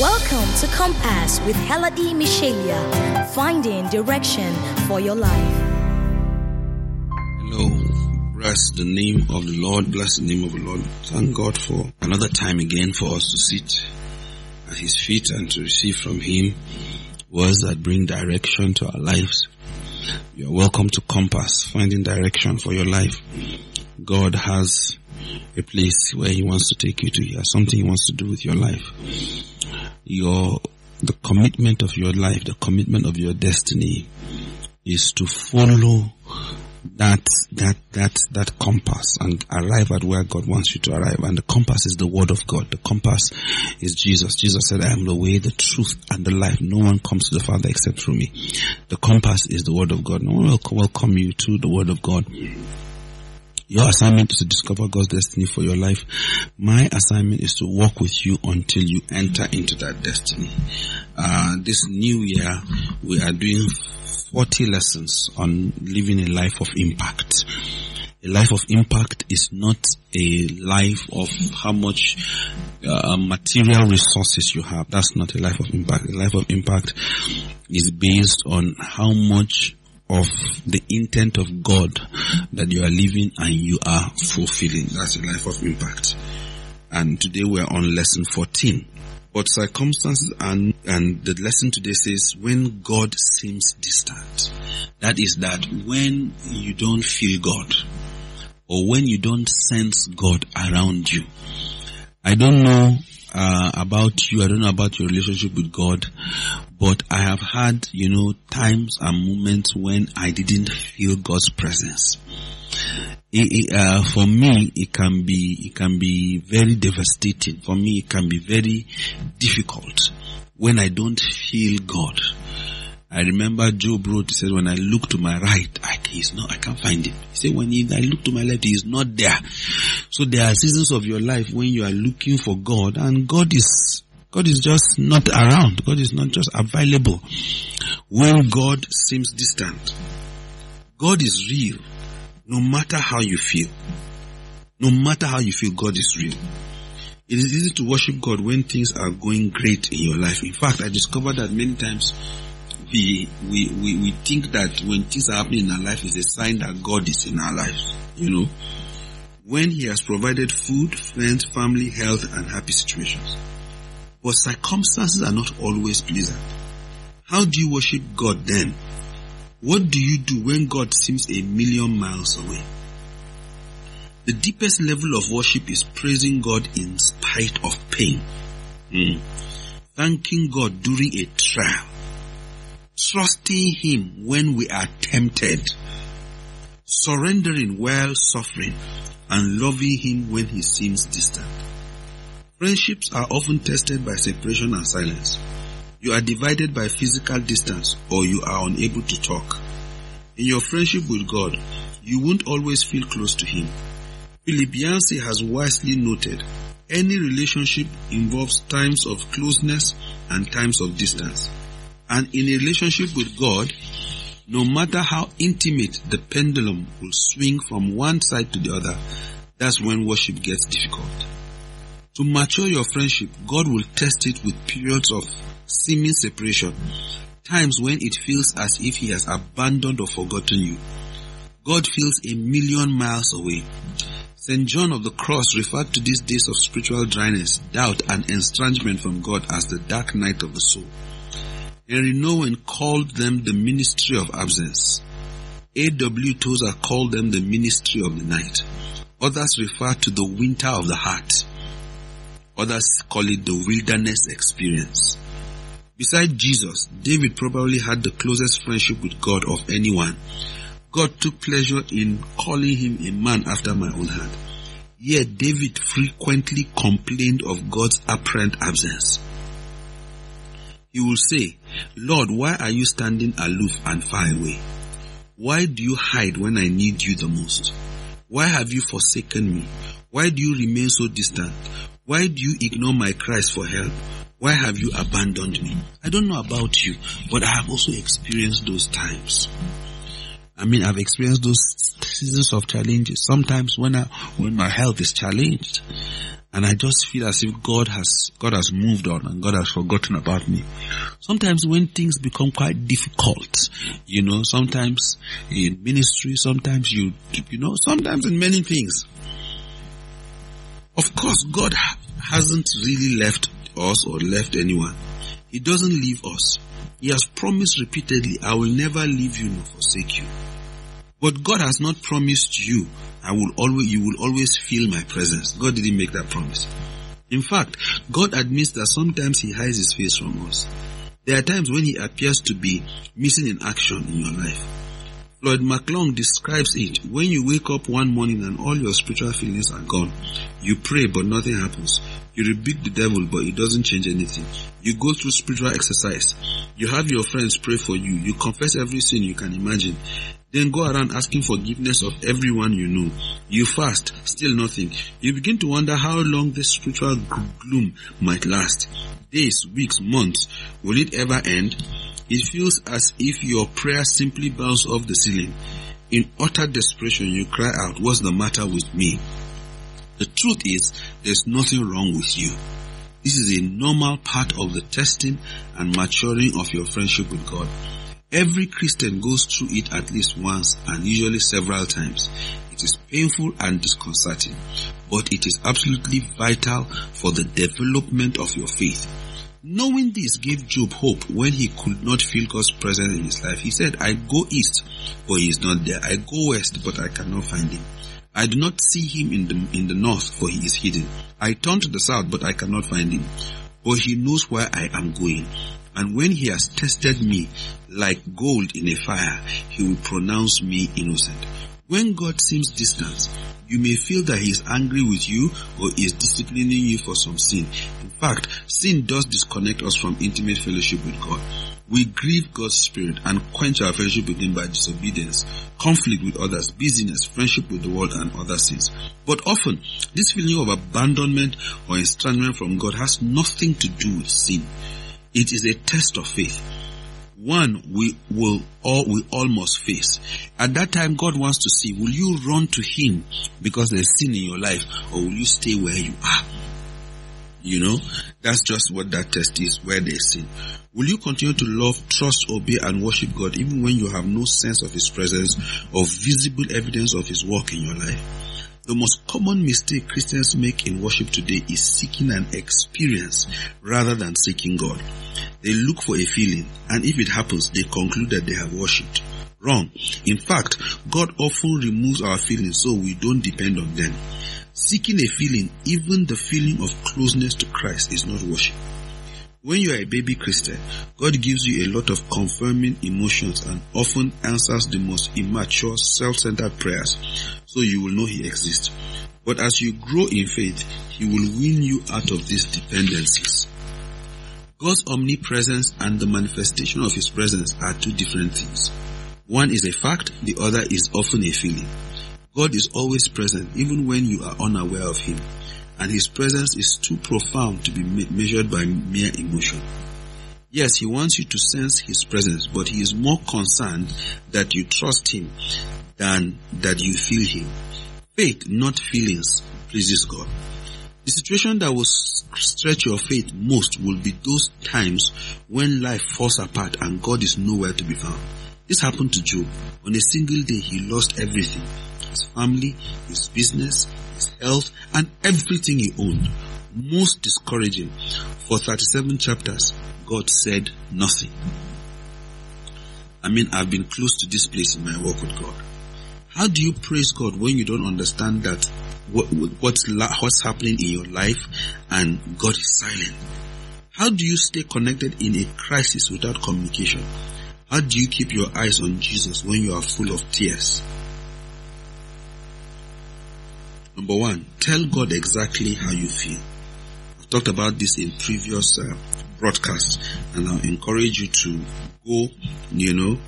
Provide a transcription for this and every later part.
Welcome to Compass with Heladi Michelia, finding direction for your life. Hello. Bless the name of the Lord. Bless the name of the Lord. Thank God for another time again for us to sit at His feet and to receive from Him words that bring direction to our lives. You are welcome to Compass, finding direction for your life. God has a place where He wants to take you to. He has something He wants to do with your life. Your, the commitment of your life, the commitment of your destiny is to follow that, that, that, that compass and arrive at where God wants you to arrive. And the compass is the word of God. The compass is Jesus. Jesus said, I am the way, the truth, and the life. No one comes to the Father except through me. The compass is the word of God. No one will welcome you to the word of God. Your assignment is to discover God's destiny for your life. My assignment is to walk with you until you enter into that destiny. Uh, this new year, we are doing 40 lessons on living a life of impact. A life of impact is not a life of how much uh, material resources you have. That's not a life of impact. A life of impact is based on how much of the intent of God that you are living and you are fulfilling. That's a life of impact. And today we're on lesson 14. But circumstances and, and the lesson today says when God seems distant. That is that when you don't feel God or when you don't sense God around you. I don't know uh, about you. I don't know about your relationship with God, but I have had, you know, times and moments when I didn't feel God's presence. It, it, uh, for me, it can be, it can be very devastating. For me, it can be very difficult when I don't feel God. I remember Job wrote, he said, when I look to my right, I, he's not, I can't find him. He said, when he, I look to my left, he's not there. So there are seasons of your life when you are looking for God and God is, God is just not around. God is not just available. When God seems distant, God is real no matter how you feel. No matter how you feel, God is real. It is easy to worship God when things are going great in your life. In fact, I discovered that many times we, we, we, we think that when things are happening in our life is a sign that God is in our lives. You know, when He has provided food, friends, family, health, and happy situations. But circumstances are not always pleasant. How do you worship God then? What do you do when God seems a million miles away? The deepest level of worship is praising God in spite of pain. Mm. Thanking God during a trial. Trusting Him when we are tempted. Surrendering while suffering and loving Him when He seems distant. Friendships are often tested by separation and silence. You are divided by physical distance or you are unable to talk. In your friendship with God, you won't always feel close to Him. Philip Yancey has wisely noted, any relationship involves times of closeness and times of distance. And in a relationship with God, no matter how intimate the pendulum will swing from one side to the other, that's when worship gets difficult. To mature your friendship, God will test it with periods of seeming separation, times when it feels as if He has abandoned or forgotten you. God feels a million miles away. St. John of the Cross referred to these days of spiritual dryness, doubt, and estrangement from God as the dark night of the soul. Henri Nouwen called them the ministry of absence. A.W. Tozer called them the ministry of the night. Others refer to the winter of the heart. Others call it the wilderness experience. Beside Jesus, David probably had the closest friendship with God of anyone. God took pleasure in calling him a man after my own heart. Yet David frequently complained of God's apparent absence. He will say, Lord, why are you standing aloof and far away? Why do you hide when I need you the most? Why have you forsaken me? Why do you remain so distant? Why do you ignore my cries for help? Why have you abandoned me? I don't know about you, but I have also experienced those times. I mean, I've experienced those seasons of challenges. Sometimes when I, when my health is challenged, and I just feel as if God has, God has moved on and God has forgotten about me. Sometimes when things become quite difficult, you know, sometimes in ministry, sometimes you, you know, sometimes in many things. Of course, God hasn't really left us or left anyone. He doesn't leave us. He has promised repeatedly, I will never leave you nor forsake you. But God has not promised you, I will always, you will always feel my presence. God didn't make that promise. In fact, God admits that sometimes He hides His face from us. There are times when He appears to be missing in action in your life. Floyd McClung describes it. When you wake up one morning and all your spiritual feelings are gone, you pray but nothing happens. You rebuke the devil but it doesn't change anything. You go through spiritual exercise. You have your friends pray for you. You confess every sin you can imagine. Then go around asking forgiveness of everyone you know. You fast, still nothing. You begin to wonder how long this spiritual gloom might last. Days, weeks, months. Will it ever end? It feels as if your prayer simply bounced off the ceiling. In utter desperation, you cry out, what's the matter with me? The truth is, there's nothing wrong with you. This is a normal part of the testing and maturing of your friendship with God. Every Christian goes through it at least once and usually several times. It is painful and disconcerting, but it is absolutely vital for the development of your faith. Knowing this gave Job hope when he could not feel God's presence in his life. He said, I go east, but he is not there. I go west, but I cannot find him. I do not see him in the, in the north, for he is hidden. I turn to the south, but I cannot find him. But he knows where I am going. And when he has tested me like gold in a fire, he will pronounce me innocent. When God seems distant, you may feel that he is angry with you or is disciplining you for some sin. In fact, sin does disconnect us from intimate fellowship with God. We grieve God's spirit and quench our fellowship with Him by disobedience, conflict with others, busyness, friendship with the world and other sins. But often, this feeling of abandonment or estrangement from God has nothing to do with sin. It is a test of faith. One we will all we all must face. At that time, God wants to see, will you run to Him because there's sin in your life or will you stay where you are? You know, that's just what that test is, where there's sin. Will you continue to love, trust, obey, and worship God even when you have no sense of His presence or visible evidence of His work in your life? The most common mistake Christians make in worship today is seeking an experience rather than seeking God. They look for a feeling, and if it happens, they conclude that they have worshipped. Wrong. In fact, God often removes our feelings so we don't depend on them. Seeking a feeling, even the feeling of closeness to Christ, is not worship. When you are a baby Christian, God gives you a lot of confirming emotions and often answers the most immature, self-centered prayers, so you will know He exists. But as you grow in faith, He will win you out of these dependencies. God's omnipresence and the manifestation of His presence are two different things. One is a fact, the other is often a feeling. God is always present even when you are unaware of Him and his presence is too profound to be me- measured by mere emotion. Yes, he wants you to sense his presence, but he is more concerned that you trust him than that you feel him. Faith, not feelings, pleases God. The situation that will stretch your faith most will be those times when life falls apart and God is nowhere to be found. This happened to Job. On a single day, he lost everything. His family, his business, his health, and everything he owned. Most discouraging. For 37 chapters, God said nothing. I mean, I've been close to this place in my walk with God. How do you praise God when you don't understand that what, what's, what's happening in your life and God is silent? How do you stay connected in a crisis without communication? How do you keep your eyes on Jesus when you are full of tears? Number one, tell God exactly how you feel. I've talked about this in previous uh, broadcasts and I'll encourage you to go, you know,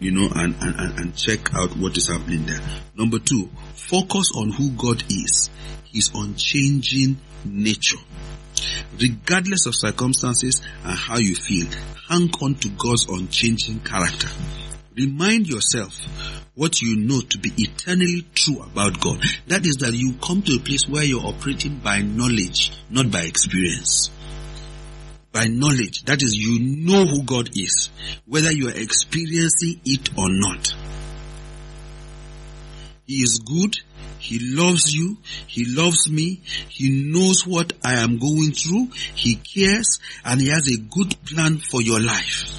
you know, and, and, and check out what is happening there. Number two, focus on who God is. His unchanging nature. Regardless of circumstances and how you feel, hang on to God's unchanging character. Remind yourself what you know to be eternally true about God. That is that you come to a place where you're operating by knowledge, not by experience. By knowledge. That is, you know who God is, whether you are experiencing it or not. He is good. He loves you. He loves me. He knows what I am going through. He cares and he has a good plan for your life.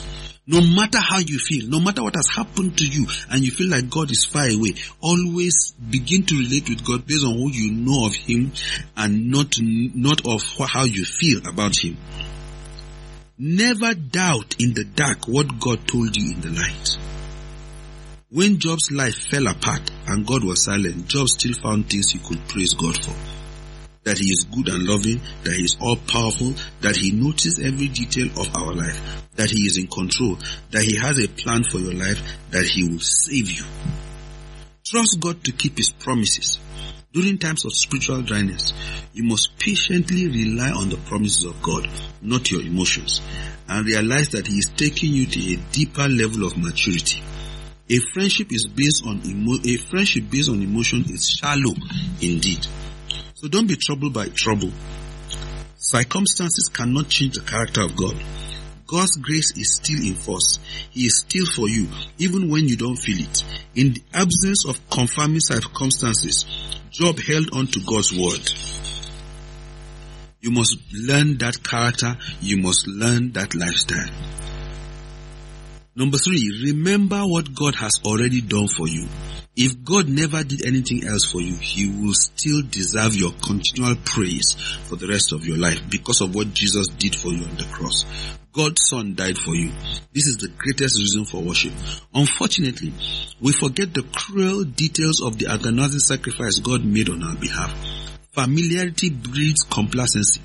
No matter how you feel, no matter what has happened to you and you feel like God is far away, always begin to relate with God based on who you know of Him and not, not of how you feel about Him. Never doubt in the dark what God told you in the light. When Job's life fell apart and God was silent, Job still found things he could praise God for. That he is good and loving, that he is all powerful, that he notices every detail of our life, that he is in control, that he has a plan for your life, that he will save you. Trust God to keep his promises. During times of spiritual dryness, you must patiently rely on the promises of God, not your emotions, and realize that He is taking you to a deeper level of maturity. A friendship is based on emo- a friendship based on emotion is shallow indeed. So don't be troubled by trouble. Circumstances cannot change the character of God. God's grace is still in force. He is still for you, even when you don't feel it. In the absence of confirming circumstances, Job held on to God's word. You must learn that character. You must learn that lifestyle. Number three, remember what God has already done for you. If God never did anything else for you, He will still deserve your continual praise for the rest of your life because of what Jesus did for you on the cross. God's son died for you. This is the greatest reason for worship. Unfortunately, we forget the cruel details of the agonizing sacrifice God made on our behalf. Familiarity breeds complacency.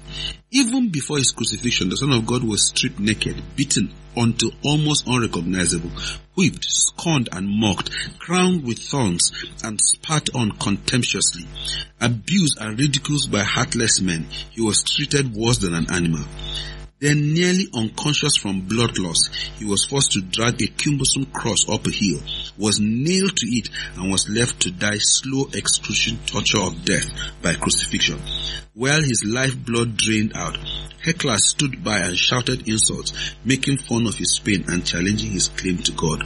Even before his crucifixion, the Son of God was stripped naked, beaten until almost unrecognizable, whipped, scorned and mocked, crowned with thorns and spat on contemptuously. Abused and ridiculed by heartless men, he was treated worse than an animal. Then nearly unconscious from blood loss, he was forced to drag a cumbersome cross up a hill, was nailed to it, and was left to die slow excruciating torture of death by crucifixion. While his lifeblood drained out, hecklers stood by and shouted insults, making fun of his pain and challenging his claim to God.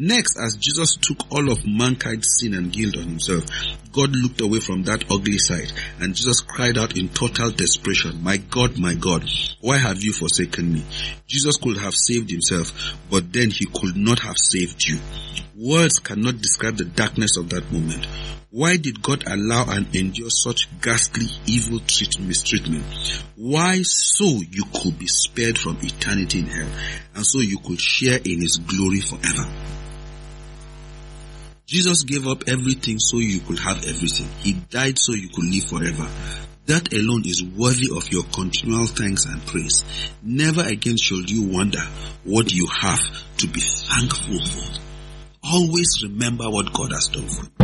Next, as Jesus took all of mankind's sin and guilt on himself, God looked away from that ugly sight and Jesus cried out in total desperation, My God, my God, why have you forsaken me? Jesus could have saved himself, but then he could not have saved you. Words cannot describe the darkness of that moment. Why did God allow and endure such ghastly evil treat, mistreatment? Why so you could be spared from eternity in hell and so you could share in his glory forever? Jesus gave up everything so you could have everything. He died so you could live forever. That alone is worthy of your continual thanks and praise. Never again should you wonder what you have to be thankful for. Always remember what God has done for you.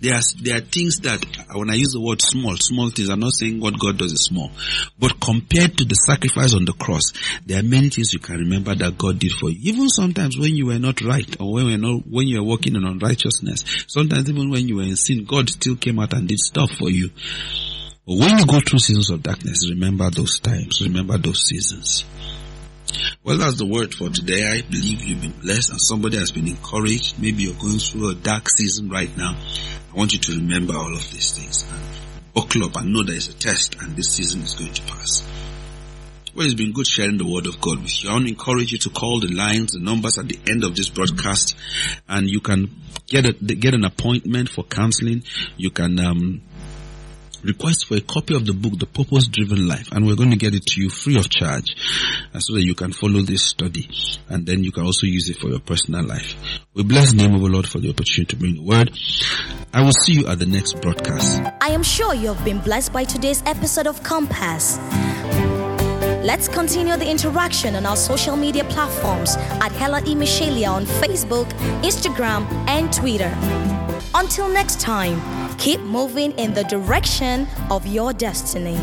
There are, there are things that, when I use the word small, small things, I'm not saying what God does is small. But compared to the sacrifice on the cross, there are many things you can remember that God did for you. Even sometimes when you were not right, or when, you were not, when you were walking in unrighteousness, sometimes even when you were in sin, God still came out and did stuff for you. But when you go through seasons of darkness, remember those times, remember those seasons. Well, that's the word for today. I believe you've been blessed and somebody has been encouraged. Maybe you're going through a dark season right now. I want you to remember all of these things and buckle up and know there is a test and this season is going to pass. Well, it's been good sharing the word of God with you. I want to encourage you to call the lines, the numbers at the end of this broadcast, and you can get a, get an appointment for counseling. You can, um, request for a copy of the book, The Purpose Driven Life, and we're going to get it to you free of charge uh, so that you can follow this study and then you can also use it for your personal life. We bless the name of the Lord for the opportunity to bring the word. I will see you at the next broadcast. I am sure you have been blessed by today's episode of Compass. Let's continue the interaction on our social media platforms at Hella E. Michelia on Facebook, Instagram, and Twitter. Until next time, keep moving in the direction of your destiny.